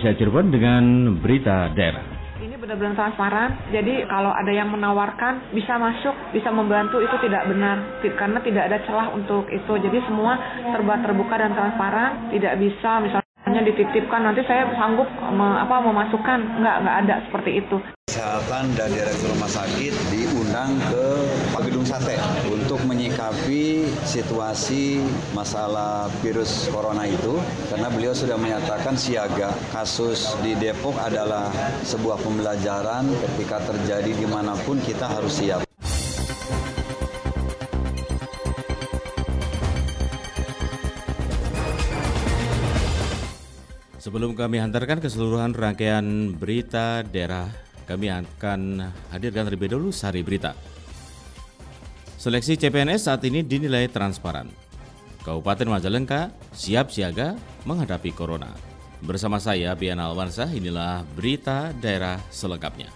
Indonesia Cirebon dengan berita daerah. Ini benar-benar transparan, jadi kalau ada yang menawarkan bisa masuk, bisa membantu itu tidak benar, karena tidak ada celah untuk itu. Jadi semua serba terbuka dan transparan, tidak bisa misalnya dititipkan nanti saya sanggup me, apa memasukkan, nggak nggak ada seperti itu. Kesehatan dan direktur rumah sakit diundang ke gedung sate untuk menyikapi situasi masalah virus corona itu karena beliau sudah menyatakan siaga kasus di Depok adalah sebuah pembelajaran ketika terjadi di mana pun kita harus siap. Sebelum kami hantarkan keseluruhan rangkaian berita daerah, kami akan hadirkan terlebih dahulu sari berita. Seleksi CPNS saat ini dinilai transparan. Kabupaten Majalengka siap siaga menghadapi corona. Bersama saya Bian Alwansah, inilah berita daerah selengkapnya.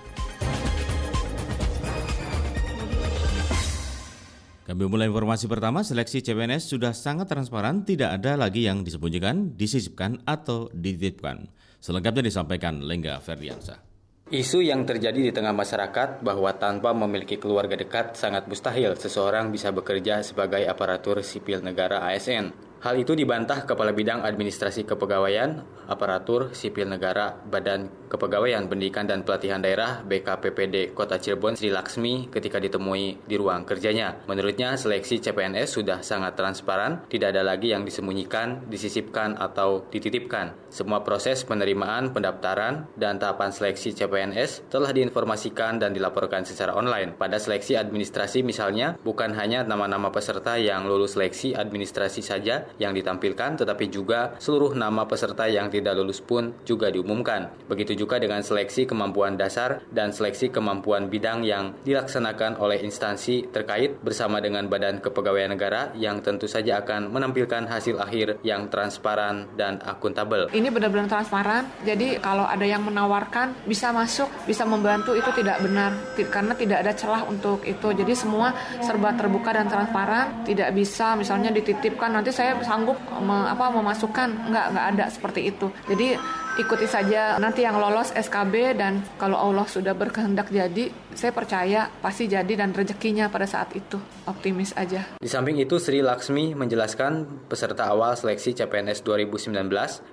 Kami mulai informasi pertama, seleksi CPNS sudah sangat transparan, tidak ada lagi yang disembunyikan, disisipkan, atau dititipkan. Selengkapnya disampaikan Lengga Ferdiansa. Isu yang terjadi di tengah masyarakat bahwa tanpa memiliki keluarga dekat sangat mustahil seseorang bisa bekerja sebagai aparatur sipil negara ASN. Hal itu dibantah Kepala Bidang Administrasi Kepegawaian, Aparatur Sipil Negara, Badan Kepegawaian Pendidikan dan Pelatihan Daerah BKPPD Kota Cirebon Sri Laksmi ketika ditemui di ruang kerjanya. Menurutnya, seleksi CPNS sudah sangat transparan, tidak ada lagi yang disembunyikan, disisipkan, atau dititipkan. Semua proses penerimaan, pendaftaran, dan tahapan seleksi CPNS telah diinformasikan dan dilaporkan secara online. Pada seleksi administrasi misalnya, bukan hanya nama-nama peserta yang lulus seleksi administrasi saja yang ditampilkan, tetapi juga seluruh nama peserta yang tidak lulus pun juga diumumkan. Begitu juga dengan seleksi kemampuan dasar dan seleksi kemampuan bidang yang dilaksanakan oleh instansi terkait bersama dengan Badan Kepegawaian Negara yang tentu saja akan menampilkan hasil akhir yang transparan dan akuntabel. Ini benar-benar transparan, jadi kalau ada yang menawarkan bisa masuk, bisa membantu itu tidak benar, karena tidak ada celah untuk itu. Jadi semua serba terbuka dan transparan, tidak bisa misalnya dititipkan nanti saya sanggup me, apa memasukkan nggak nggak ada seperti itu jadi ikuti saja. Nanti yang lolos SKB dan kalau Allah sudah berkehendak jadi saya percaya pasti jadi dan rezekinya pada saat itu. Optimis aja. Di samping itu Sri Laksmi menjelaskan peserta awal seleksi CPNS 2019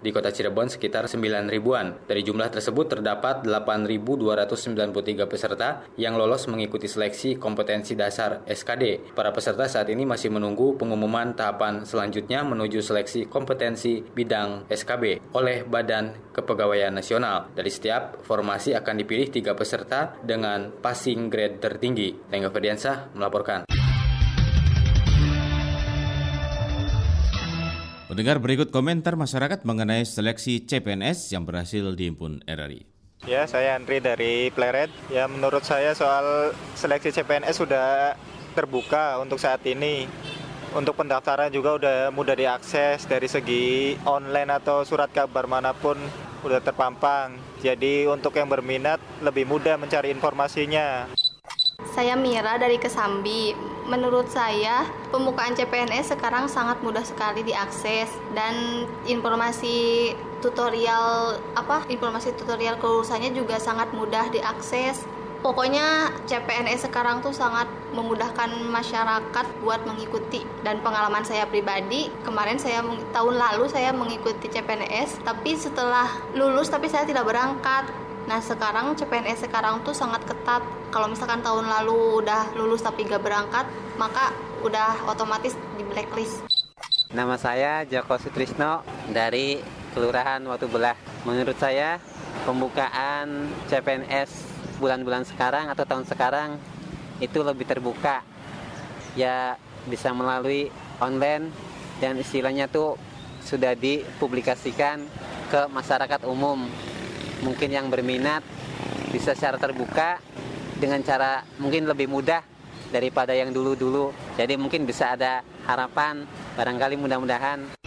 di kota Cirebon sekitar 9 ribuan. Dari jumlah tersebut terdapat 8.293 peserta yang lolos mengikuti seleksi kompetensi dasar SKD para peserta saat ini masih menunggu pengumuman tahapan selanjutnya menuju seleksi kompetensi bidang SKB oleh Badan Kepegawaian Nasional. Dari setiap formasi akan dipilih tiga peserta dengan passing grade tertinggi. Tengah Ferdiansah melaporkan. Pendengar berikut komentar masyarakat mengenai seleksi CPNS yang berhasil dihimpun RRI. Ya, saya Andri dari Pleret. Ya, menurut saya soal seleksi CPNS sudah terbuka untuk saat ini. Untuk pendaftaran juga udah mudah diakses dari segi online atau surat kabar mana pun udah terpampang. Jadi untuk yang berminat lebih mudah mencari informasinya. Saya Mira dari Kesambi. Menurut saya, pembukaan CPNS sekarang sangat mudah sekali diakses dan informasi tutorial apa? Informasi tutorial kelulusannya juga sangat mudah diakses. Pokoknya CPNS sekarang tuh sangat memudahkan masyarakat buat mengikuti dan pengalaman saya pribadi kemarin saya tahun lalu saya mengikuti CPNS tapi setelah lulus tapi saya tidak berangkat Nah sekarang CPNS sekarang tuh sangat ketat. Kalau misalkan tahun lalu udah lulus tapi gak berangkat, maka udah otomatis di blacklist. Nama saya Joko Sutrisno dari Kelurahan Watu Belah. Menurut saya pembukaan CPNS bulan-bulan sekarang atau tahun sekarang itu lebih terbuka. Ya bisa melalui online dan istilahnya tuh sudah dipublikasikan ke masyarakat umum. Mungkin yang berminat bisa secara terbuka dengan cara mungkin lebih mudah daripada yang dulu-dulu. Jadi mungkin bisa ada harapan barangkali mudah-mudahan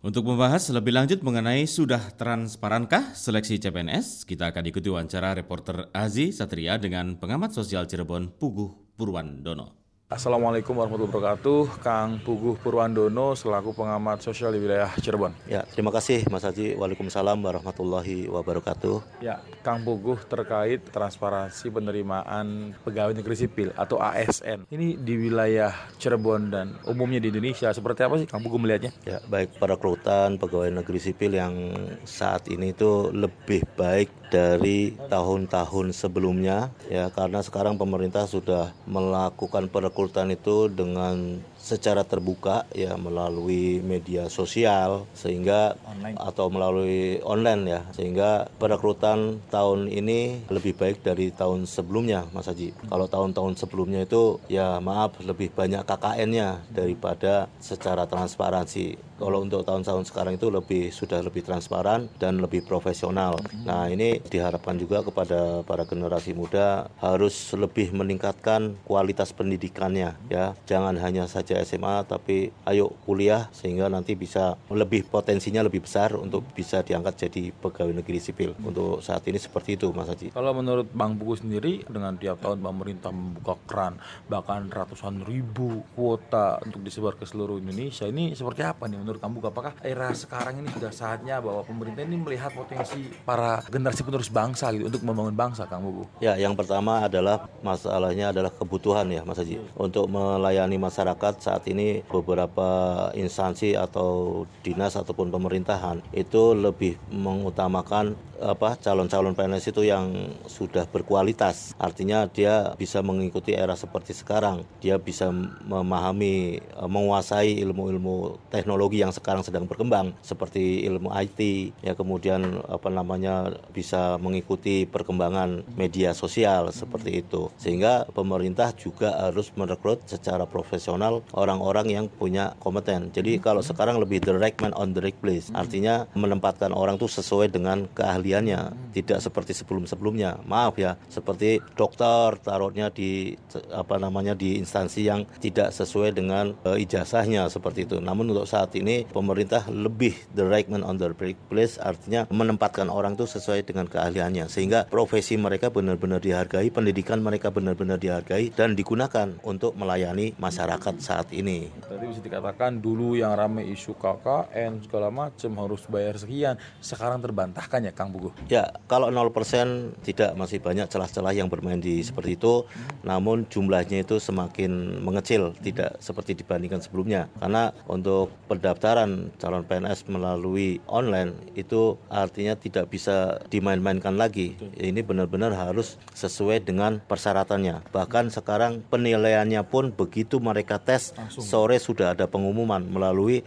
Untuk membahas lebih lanjut mengenai sudah transparankah seleksi CPNS, kita akan ikuti wawancara reporter Azi Satria dengan pengamat sosial Cirebon Puguh Purwandono. Assalamualaikum warahmatullahi wabarakatuh. Kang Puguh Purwandono selaku pengamat sosial di wilayah Cirebon. Ya, terima kasih Mas Haji. Waalaikumsalam warahmatullahi wabarakatuh. Ya, Kang Puguh terkait transparansi penerimaan pegawai negeri sipil atau ASN. Ini di wilayah Cirebon dan umumnya di Indonesia seperti apa sih Kang Puguh melihatnya? Ya, baik perekrutan pegawai negeri sipil yang saat ini itu lebih baik dari tahun-tahun sebelumnya ya karena sekarang pemerintah sudah melakukan perekrutan itu dengan secara terbuka ya melalui media sosial sehingga online. atau melalui online ya sehingga perekrutan tahun ini lebih baik dari tahun sebelumnya Mas Haji. Kalau tahun-tahun sebelumnya itu ya maaf lebih banyak KKN-nya daripada secara transparansi. Kalau untuk tahun-tahun sekarang itu lebih sudah lebih transparan dan lebih profesional. Nah, ini diharapkan juga kepada para generasi muda harus lebih meningkatkan kualitas pendidikannya ya. Jangan hanya saja SMA tapi ayo kuliah sehingga nanti bisa lebih potensinya lebih besar untuk bisa diangkat jadi pegawai negeri sipil. Untuk saat ini seperti itu Mas Haji. Kalau menurut Bang Buku sendiri dengan tiap tahun pemerintah membuka keran bahkan ratusan ribu kuota untuk disebar ke seluruh Indonesia ini seperti apa nih menurut kamu apakah era sekarang ini sudah saatnya bahwa pemerintah ini melihat potensi para generasi penerus bangsa gitu untuk membangun bangsa Kang Bubu? Ya, yang pertama adalah masalahnya adalah kebutuhan ya Mas Haji. Untuk melayani masyarakat saat ini beberapa instansi atau dinas ataupun pemerintahan itu lebih mengutamakan apa calon-calon PNS itu yang sudah berkualitas. Artinya dia bisa mengikuti era seperti sekarang. Dia bisa memahami, e, menguasai ilmu-ilmu teknologi yang sekarang sedang berkembang seperti ilmu IT, ya kemudian apa namanya bisa mengikuti perkembangan media sosial seperti itu. Sehingga pemerintah juga harus merekrut secara profesional orang-orang yang punya kompeten. Jadi kalau sekarang lebih the right man on the right place. Artinya menempatkan orang itu sesuai dengan keahlian keahliannya tidak seperti sebelum-sebelumnya. Maaf ya seperti dokter taruhnya di apa namanya di instansi yang tidak sesuai dengan uh, ijazahnya seperti itu. Namun untuk saat ini pemerintah lebih the right man on the right place artinya menempatkan orang itu sesuai dengan keahliannya. Sehingga profesi mereka benar-benar dihargai pendidikan mereka benar-benar dihargai dan digunakan untuk melayani masyarakat saat ini. Tadi bisa dikatakan dulu yang ramai isu KKN segala macam harus bayar sekian. Sekarang terbantahkan ya Kang Bu Ya, kalau 0% tidak masih banyak celah-celah yang bermain di seperti itu, namun jumlahnya itu semakin mengecil, tidak seperti dibandingkan sebelumnya. Karena untuk pendaftaran calon PNS melalui online itu artinya tidak bisa dimain-mainkan lagi. Ini benar-benar harus sesuai dengan persyaratannya. Bahkan sekarang penilaiannya pun begitu mereka tes sore sudah ada pengumuman melalui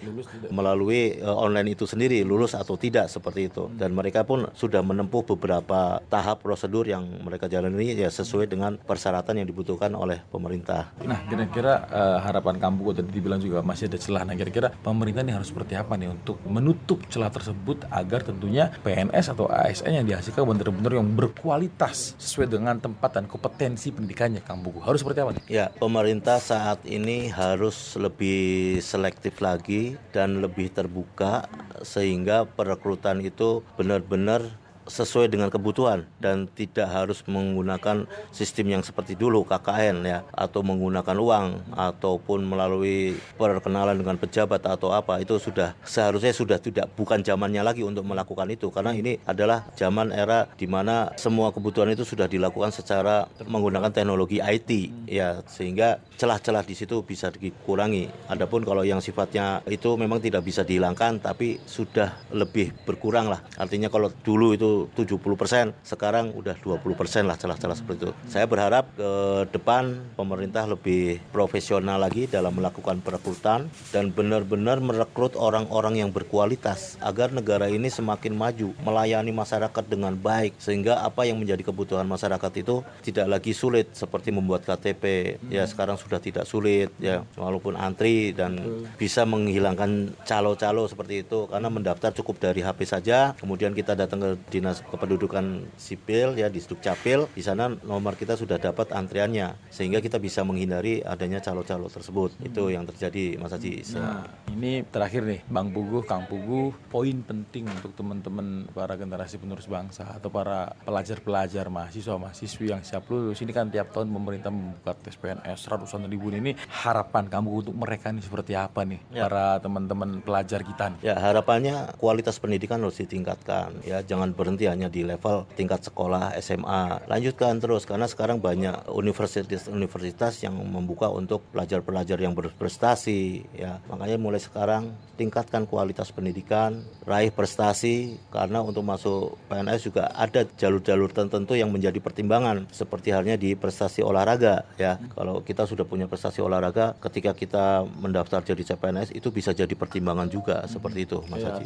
melalui uh, online itu sendiri lulus atau tidak seperti itu. Dan mereka pun sudah menempuh beberapa tahap prosedur yang mereka jalani ya sesuai dengan persyaratan yang dibutuhkan oleh pemerintah. Nah, kira-kira uh, harapan kampung tadi dibilang juga masih ada celah. Nah, kira-kira pemerintah ini harus seperti apa nih untuk menutup celah tersebut agar tentunya PNS atau ASN yang dihasilkan benar-benar yang berkualitas sesuai dengan tempat dan kompetensi pendidikannya, Kang Buku. Harus seperti apa nih? Ya, pemerintah saat ini harus lebih selektif lagi dan lebih terbuka sehingga perekrutan itu benar-benar sesuai dengan kebutuhan dan tidak harus menggunakan sistem yang seperti dulu KKN ya atau menggunakan uang ataupun melalui perkenalan dengan pejabat atau apa itu sudah seharusnya sudah tidak bukan zamannya lagi untuk melakukan itu karena ini adalah zaman era di mana semua kebutuhan itu sudah dilakukan secara menggunakan teknologi IT ya sehingga celah-celah di situ bisa dikurangi. Adapun kalau yang sifatnya itu memang tidak bisa dihilangkan tapi sudah lebih berkurang lah. Artinya kalau dulu itu 70%, sekarang udah 20% lah celah-celah seperti itu. Saya berharap ke depan pemerintah lebih profesional lagi dalam melakukan perekrutan dan benar-benar merekrut orang-orang yang berkualitas agar negara ini semakin maju, melayani masyarakat dengan baik sehingga apa yang menjadi kebutuhan masyarakat itu tidak lagi sulit seperti membuat KTP. Ya sekarang sudah tidak sulit ya walaupun antri dan bisa menghilangkan calo-calo seperti itu karena mendaftar cukup dari HP saja, kemudian kita datang ke dinas dinas kependudukan sipil ya di Dukcapil di sana nomor kita sudah dapat antriannya sehingga kita bisa menghindari adanya calo-calo tersebut hmm. itu yang terjadi Mas Haji nah ini terakhir nih Bang Pugu Kang Pugu poin penting untuk teman-teman para generasi penerus bangsa atau para pelajar-pelajar mahasiswa mahasiswi yang siap lulus ini kan tiap tahun pemerintah membuka tes PNS ratusan ribu ini harapan kamu untuk mereka ini seperti apa nih ya. para teman-teman pelajar kita nih? Ya harapannya kualitas pendidikan harus ditingkatkan ya jangan berhenti hanya di level tingkat sekolah SMA lanjutkan terus karena sekarang banyak universitas-universitas yang membuka untuk pelajar-pelajar yang berprestasi ya. Makanya mulai sekarang tingkatkan kualitas pendidikan raih prestasi karena untuk masuk PNS juga ada jalur-jalur tertentu yang menjadi pertimbangan seperti halnya di prestasi olahraga ya. Kalau kita sudah punya prestasi olahraga ketika kita mendaftar jadi CPNS itu bisa jadi pertimbangan juga seperti itu Mas ya, Haji.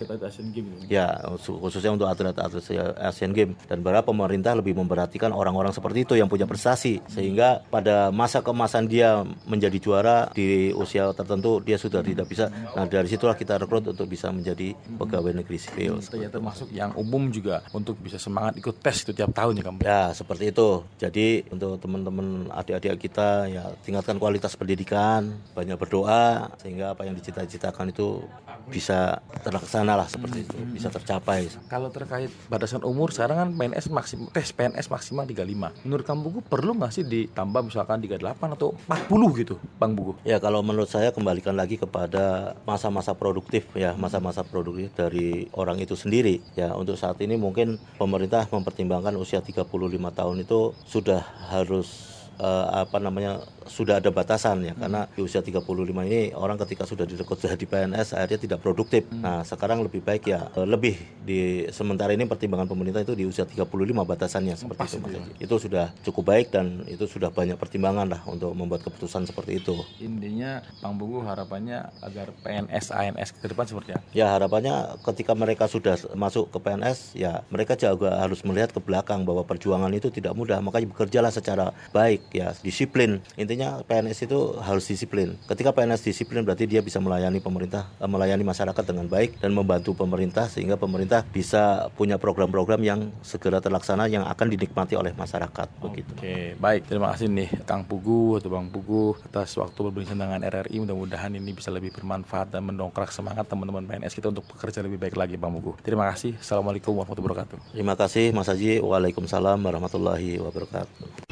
Ya, khususnya untuk atlet-atlet Asian Games dan berapa pemerintah lebih memperhatikan orang-orang seperti itu yang punya prestasi sehingga pada masa kemasan dia menjadi juara di usia tertentu dia sudah tidak bisa. Nah, dari situlah kita rekrut untuk bisa menjadi pegawai negeri sipil. Hmm, ya, termasuk yang umum juga untuk bisa semangat ikut tes itu tiap tahun ya kamu. Ya, seperti itu. Jadi untuk teman-teman adik-adik kita ya tingkatkan kualitas pendidikan, banyak berdoa sehingga apa yang dicita-citakan itu bisa terlaksana lah seperti itu, hmm. bisa tercapai. Kalau terkait batasan umur sekarang kan PNS maksimal tes PNS maksimal 35. Menurut kamu Buku perlu nggak sih ditambah misalkan 38 atau 40 gitu, Bang Buku? Ya kalau menurut saya kembalikan lagi kepada masa-masa produktif ya, masa-masa produktif dari orang itu sendiri. Ya untuk saat ini mungkin pemerintah mempertimbangkan usia 35 tahun itu sudah harus uh, apa namanya sudah ada batasan ya hmm. karena di usia 35 ini orang ketika sudah direkrut jadi PNS akhirnya tidak produktif. Hmm. Nah, sekarang lebih baik ya uh, lebih di sementara ini pertimbangan pemerintah itu di usia 35 batasannya seperti Pas itu Mas. Ya. Itu sudah cukup baik dan itu sudah banyak pertimbangan lah untuk membuat keputusan seperti itu. Intinya Bang Bugu harapannya agar PNS ANS ke depan seperti apa? Ya, harapannya ketika mereka sudah masuk ke PNS ya mereka juga harus melihat ke belakang bahwa perjuangan itu tidak mudah, makanya bekerjalah secara baik ya disiplin intinya PNS itu harus disiplin ketika PNS disiplin berarti dia bisa melayani pemerintah eh, melayani masyarakat dengan baik dan membantu pemerintah sehingga pemerintah bisa punya program-program yang segera terlaksana yang akan dinikmati oleh masyarakat begitu. Oke, baik. Terima kasih nih Kang Pugu atau Bang Pugu atas waktu berbincang dengan RRI. Mudah-mudahan ini bisa lebih bermanfaat dan mendongkrak semangat teman-teman PNS kita untuk bekerja lebih baik lagi Bang Pugu. Terima kasih. Assalamualaikum warahmatullahi wabarakatuh. Terima kasih Mas Haji. Waalaikumsalam warahmatullahi wabarakatuh.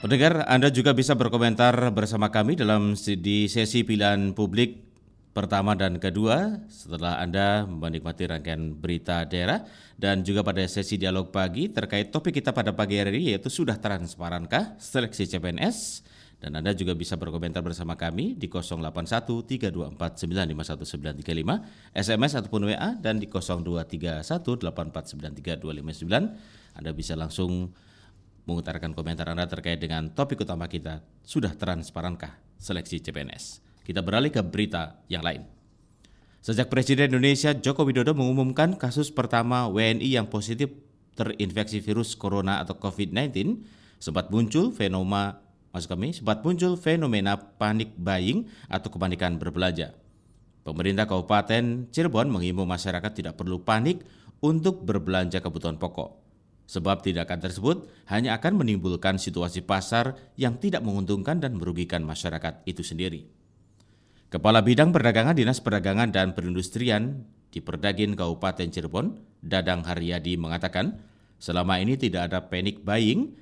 Pendengar, Anda juga bisa berkomentar bersama kami dalam di sesi pilihan publik pertama dan kedua setelah Anda menikmati rangkaian berita daerah dan juga pada sesi dialog pagi terkait topik kita pada pagi hari ini yaitu sudah transparankah seleksi CPNS dan Anda juga bisa berkomentar bersama kami di 081324951935 SMS ataupun WA dan di 0231849329 Anda bisa langsung mengutarakan komentar Anda terkait dengan topik utama kita, sudah transparankah seleksi CPNS? Kita beralih ke berita yang lain. Sejak Presiden Indonesia Joko Widodo mengumumkan kasus pertama WNI yang positif terinfeksi virus corona atau COVID-19, sempat muncul fenomena maksud kami sempat muncul fenomena panik buying atau kepanikan berbelanja. Pemerintah Kabupaten Cirebon mengimbau masyarakat tidak perlu panik untuk berbelanja kebutuhan pokok. Sebab tindakan tersebut hanya akan menimbulkan situasi pasar yang tidak menguntungkan dan merugikan masyarakat itu sendiri. Kepala Bidang Perdagangan Dinas Perdagangan dan Perindustrian di Perdagin Kabupaten Cirebon, Dadang Haryadi mengatakan, selama ini tidak ada panic buying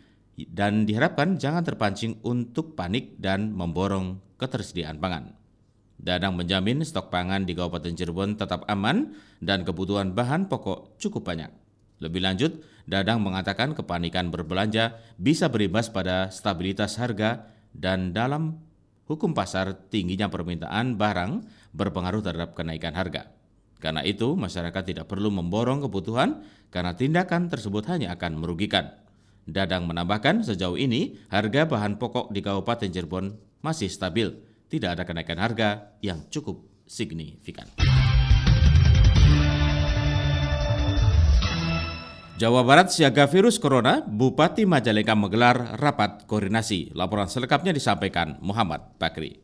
dan diharapkan jangan terpancing untuk panik dan memborong ketersediaan pangan. Dadang menjamin stok pangan di Kabupaten Cirebon tetap aman dan kebutuhan bahan pokok cukup banyak. Lebih lanjut, Dadang mengatakan kepanikan berbelanja bisa berimbas pada stabilitas harga dan dalam hukum pasar tingginya permintaan barang berpengaruh terhadap kenaikan harga. Karena itu, masyarakat tidak perlu memborong kebutuhan karena tindakan tersebut hanya akan merugikan. Dadang menambahkan sejauh ini harga bahan pokok di Kabupaten Cirebon masih stabil, tidak ada kenaikan harga yang cukup signifikan. Jawa Barat siaga virus corona, Bupati Majalengka menggelar rapat koordinasi. Laporan selengkapnya disampaikan Muhammad Bakri.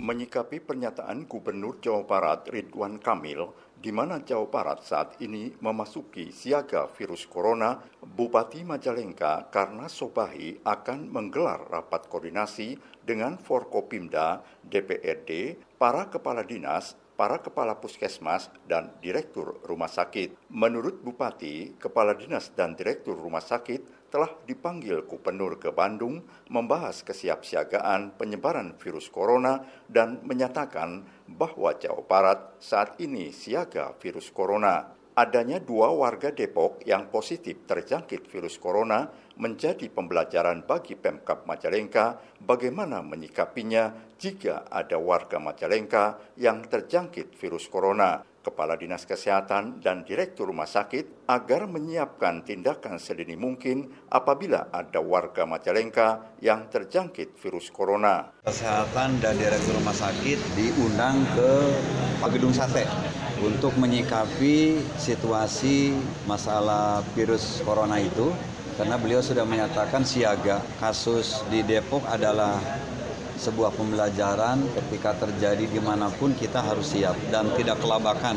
menyikapi pernyataan Gubernur Jawa Barat Ridwan Kamil di mana Jawa Barat saat ini memasuki siaga virus corona, Bupati Majalengka karena Sobahi akan menggelar rapat koordinasi dengan Forkopimda, DPRD, para kepala dinas, para kepala puskesmas, dan direktur rumah sakit. Menurut Bupati, kepala dinas dan direktur rumah sakit telah dipanggil Gubernur ke Bandung membahas kesiapsiagaan penyebaran virus corona dan menyatakan bahwa Jawa Barat saat ini siaga virus corona. Adanya dua warga Depok yang positif terjangkit virus corona menjadi pembelajaran bagi Pemkap Majalengka bagaimana menyikapinya jika ada warga Majalengka yang terjangkit virus corona. Kepala Dinas Kesehatan dan Direktur Rumah Sakit agar menyiapkan tindakan sedini mungkin apabila ada warga Majalengka yang terjangkit virus corona. Kesehatan dan Direktur Rumah Sakit diundang ke Gedung Sate untuk menyikapi situasi masalah virus corona itu karena beliau sudah menyatakan siaga kasus di Depok adalah sebuah pembelajaran ketika terjadi di mana pun kita harus siap dan tidak kelabakan.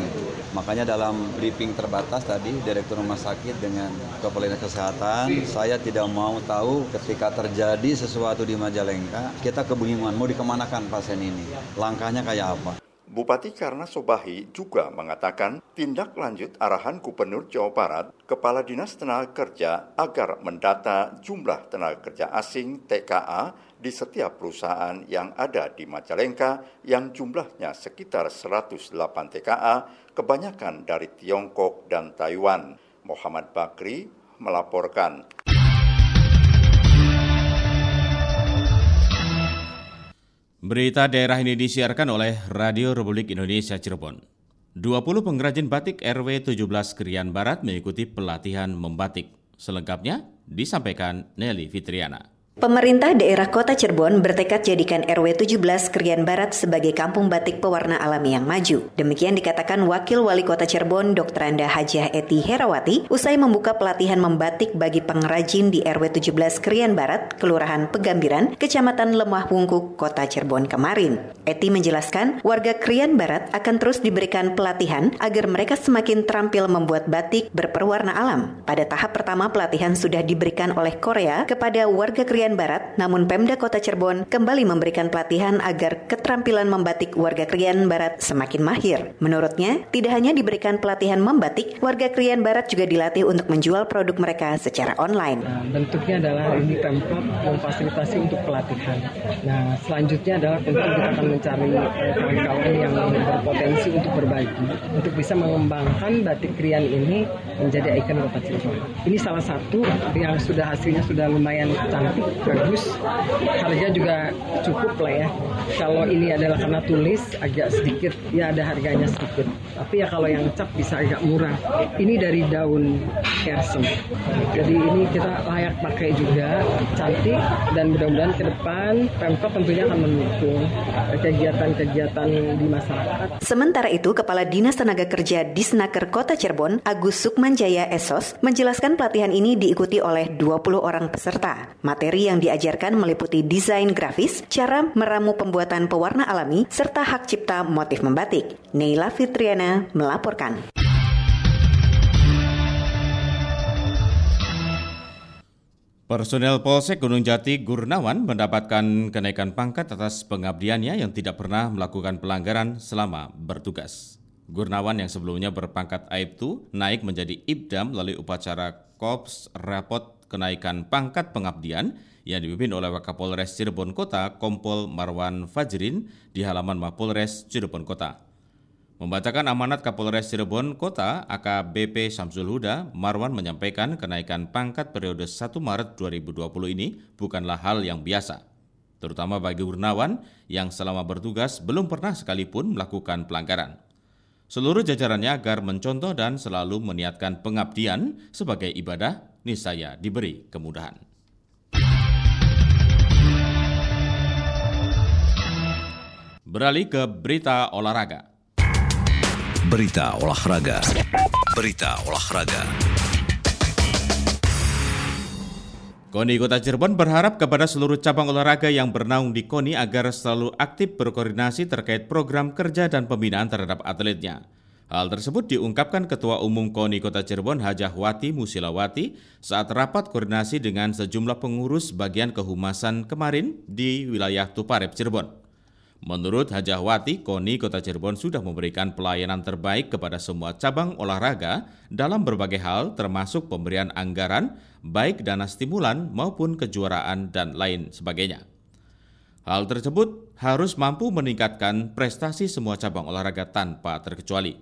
Makanya dalam briefing terbatas tadi Direktur Rumah Sakit dengan Kepala Dinas Kesehatan, saya tidak mau tahu ketika terjadi sesuatu di Majalengka, kita kebingungan mau dikemanakan pasien ini, langkahnya kayak apa. Bupati Karna Sobahi juga mengatakan tindak lanjut arahan Gubernur Jawa Barat, Kepala Dinas Tenaga Kerja agar mendata jumlah tenaga kerja asing TKA di setiap perusahaan yang ada di Majalengka yang jumlahnya sekitar 108 TKA, kebanyakan dari Tiongkok dan Taiwan. Muhammad Bakri melaporkan. Berita daerah ini disiarkan oleh Radio Republik Indonesia Cirebon. 20 pengrajin batik RW 17 Krian Barat mengikuti pelatihan membatik. Selengkapnya disampaikan Nelly Fitriana. Pemerintah daerah kota Cirebon bertekad jadikan RW 17 Krian Barat sebagai kampung batik pewarna alami yang maju. Demikian dikatakan Wakil Wali Kota Cirebon Dr. Anda Hajah Eti Herawati usai membuka pelatihan membatik bagi pengrajin di RW 17 Krian Barat, Kelurahan Pegambiran, Kecamatan Lemah Wungkuk, Kota Cirebon kemarin. Eti menjelaskan warga Krian Barat akan terus diberikan pelatihan agar mereka semakin terampil membuat batik berperwarna alam. Pada tahap pertama pelatihan sudah diberikan oleh Korea kepada warga Krian Krian Barat, namun Pemda Kota Cirebon kembali memberikan pelatihan agar keterampilan membatik warga Krian Barat semakin mahir. Menurutnya, tidak hanya diberikan pelatihan membatik, warga Krian Barat juga dilatih untuk menjual produk mereka secara online. Nah, bentuknya adalah ini Pemkot memfasilitasi untuk pelatihan. Nah, selanjutnya adalah tentu kita akan mencari eh, kawan-kawan yang berpotensi untuk berbagi, untuk bisa mengembangkan batik Krian ini menjadi ikon Kota Cirebon. Ini salah satu yang sudah hasilnya sudah lumayan cantik bagus. Harga juga cukup lah ya kalau ini adalah karena tulis agak sedikit ya ada harganya sedikit. Tapi ya kalau yang cap bisa agak murah. Ini dari daun kersem. Jadi ini kita layak pakai juga cantik dan mudah-mudahan ke depan Pemkot tentunya akan mendukung kegiatan-kegiatan di masyarakat. Sementara itu Kepala Dinas Tenaga Kerja Disnaker Kota Cirebon Agus Sukmanjaya Esos menjelaskan pelatihan ini diikuti oleh 20 orang peserta. Materi yang diajarkan meliputi desain grafis, cara meramu pembuatan pewarna alami, serta hak cipta motif membatik. Neila Fitriana melaporkan. Personel Polsek Gunung Jati Gurnawan mendapatkan kenaikan pangkat atas pengabdiannya yang tidak pernah melakukan pelanggaran selama bertugas. Gurnawan yang sebelumnya berpangkat Aibtu naik menjadi Ibdam melalui upacara Korps Rapot kenaikan pangkat pengabdian yang dipimpin oleh Wakapolres Cirebon Kota Kompol Marwan Fajrin di halaman Mapolres Cirebon Kota. Membacakan amanat Kapolres Cirebon Kota AKBP Samsul Huda, Marwan menyampaikan kenaikan pangkat periode 1 Maret 2020 ini bukanlah hal yang biasa, terutama bagi Urnawan yang selama bertugas belum pernah sekalipun melakukan pelanggaran. Seluruh jajarannya agar mencontoh dan selalu meniatkan pengabdian sebagai ibadah, niscaya diberi kemudahan. Beralih ke berita olahraga. Berita olahraga. Berita olahraga. KONI Kota Cirebon berharap kepada seluruh cabang olahraga yang bernaung di KONI agar selalu aktif berkoordinasi terkait program kerja dan pembinaan terhadap atletnya. Hal tersebut diungkapkan Ketua Umum KONI Kota Cirebon Hajah Wati Musilawati saat rapat koordinasi dengan sejumlah pengurus bagian kehumasan kemarin di wilayah Tuparep Cirebon. Menurut Hajahwati, KONI Kota Cirebon sudah memberikan pelayanan terbaik kepada semua cabang olahraga dalam berbagai hal termasuk pemberian anggaran, baik dana stimulan maupun kejuaraan dan lain sebagainya. Hal tersebut harus mampu meningkatkan prestasi semua cabang olahraga tanpa terkecuali.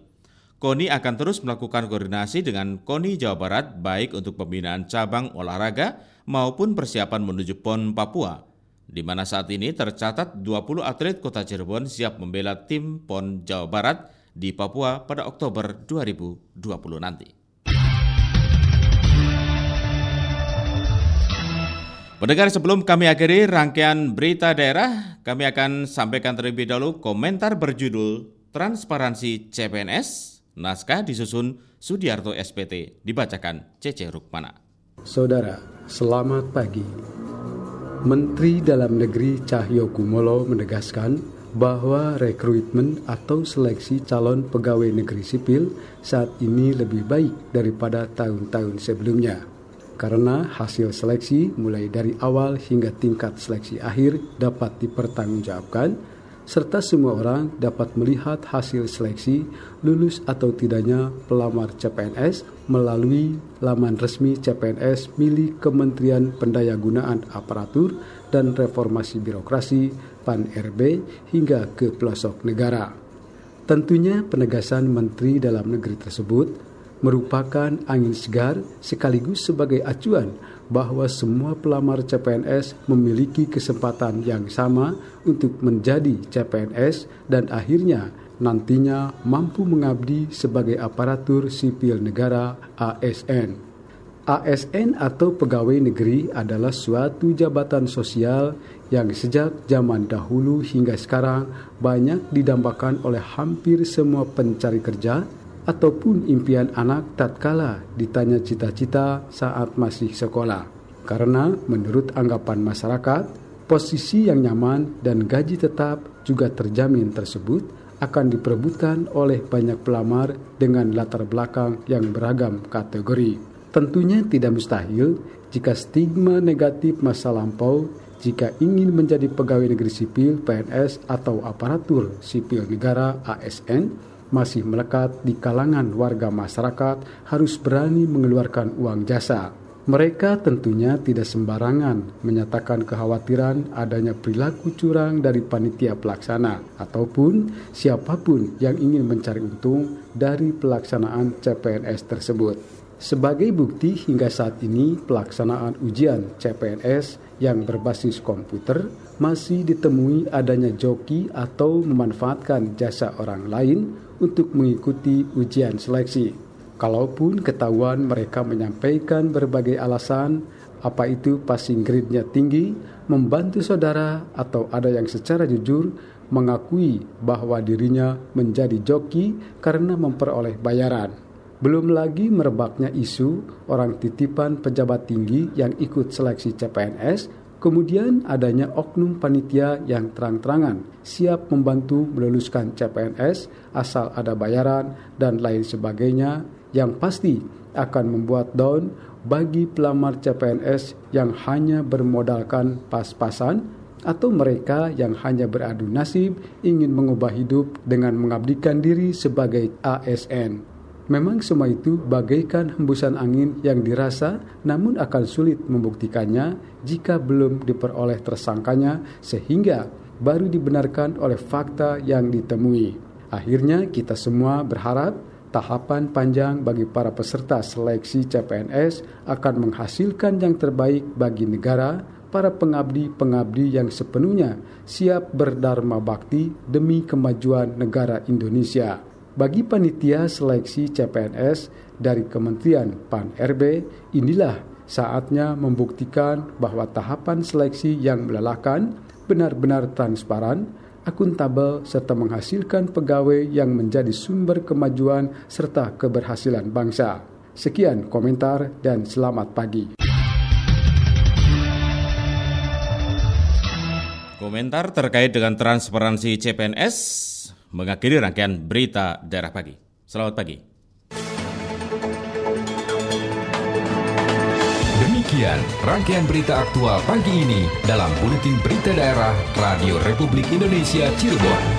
KONI akan terus melakukan koordinasi dengan KONI Jawa Barat baik untuk pembinaan cabang olahraga maupun persiapan menuju PON Papua di mana saat ini tercatat 20 atlet kota Cirebon siap membela tim PON Jawa Barat di Papua pada Oktober 2020 nanti. Pendengar sebelum kami akhiri rangkaian berita daerah, kami akan sampaikan terlebih dahulu komentar berjudul Transparansi CPNS, naskah disusun Sudiarto SPT, dibacakan Cece Rukmana. Saudara, selamat pagi. Menteri Dalam Negeri Cahyo Kumolo menegaskan bahwa rekrutmen atau seleksi calon pegawai negeri sipil saat ini lebih baik daripada tahun-tahun sebelumnya. Karena hasil seleksi mulai dari awal hingga tingkat seleksi akhir dapat dipertanggungjawabkan, serta semua orang dapat melihat hasil seleksi lulus atau tidaknya pelamar CPNS melalui laman resmi CPNS milik Kementerian Pendayagunaan Aparatur dan Reformasi Birokrasi PAN-RB hingga ke pelosok negara. Tentunya penegasan Menteri Dalam Negeri tersebut merupakan angin segar sekaligus sebagai acuan bahwa semua pelamar CPNS memiliki kesempatan yang sama untuk menjadi CPNS dan akhirnya nantinya mampu mengabdi sebagai aparatur sipil negara ASN. ASN atau pegawai negeri adalah suatu jabatan sosial yang sejak zaman dahulu hingga sekarang banyak didambakan oleh hampir semua pencari kerja ataupun impian anak tatkala ditanya cita-cita saat masih sekolah. Karena menurut anggapan masyarakat, posisi yang nyaman dan gaji tetap juga terjamin tersebut akan diperebutkan oleh banyak pelamar dengan latar belakang yang beragam kategori. Tentunya tidak mustahil jika stigma negatif masa lampau jika ingin menjadi pegawai negeri sipil PNS atau aparatur sipil negara ASN masih melekat di kalangan warga masyarakat harus berani mengeluarkan uang jasa. Mereka tentunya tidak sembarangan menyatakan kekhawatiran adanya perilaku curang dari panitia pelaksana ataupun siapa pun yang ingin mencari untung dari pelaksanaan CPNS tersebut. Sebagai bukti hingga saat ini pelaksanaan ujian CPNS yang berbasis komputer masih ditemui adanya joki atau memanfaatkan jasa orang lain untuk mengikuti ujian seleksi. Kalaupun ketahuan mereka menyampaikan berbagai alasan, apa itu passing grade-nya tinggi, membantu saudara, atau ada yang secara jujur mengakui bahwa dirinya menjadi joki karena memperoleh bayaran. Belum lagi merebaknya isu orang titipan pejabat tinggi yang ikut seleksi CPNS Kemudian adanya oknum panitia yang terang-terangan siap membantu meluluskan CPNS asal ada bayaran dan lain sebagainya yang pasti akan membuat down bagi pelamar CPNS yang hanya bermodalkan pas-pasan atau mereka yang hanya beradu nasib ingin mengubah hidup dengan mengabdikan diri sebagai ASN. Memang semua itu bagaikan hembusan angin yang dirasa namun akan sulit membuktikannya jika belum diperoleh tersangkanya sehingga baru dibenarkan oleh fakta yang ditemui. Akhirnya kita semua berharap tahapan panjang bagi para peserta seleksi CPNS akan menghasilkan yang terbaik bagi negara, para pengabdi-pengabdi yang sepenuhnya siap berdharma bakti demi kemajuan negara Indonesia. Bagi panitia seleksi CPNS dari Kementerian PAN-RB, inilah saatnya membuktikan bahwa tahapan seleksi yang melelahkan benar-benar transparan, akuntabel, serta menghasilkan pegawai yang menjadi sumber kemajuan serta keberhasilan bangsa. Sekian komentar dan selamat pagi. Komentar terkait dengan transparansi CPNS mengakhiri rangkaian berita daerah pagi. Selamat pagi. Demikian rangkaian berita aktual pagi ini dalam Buletin Berita Daerah Radio Republik Indonesia Cirebon.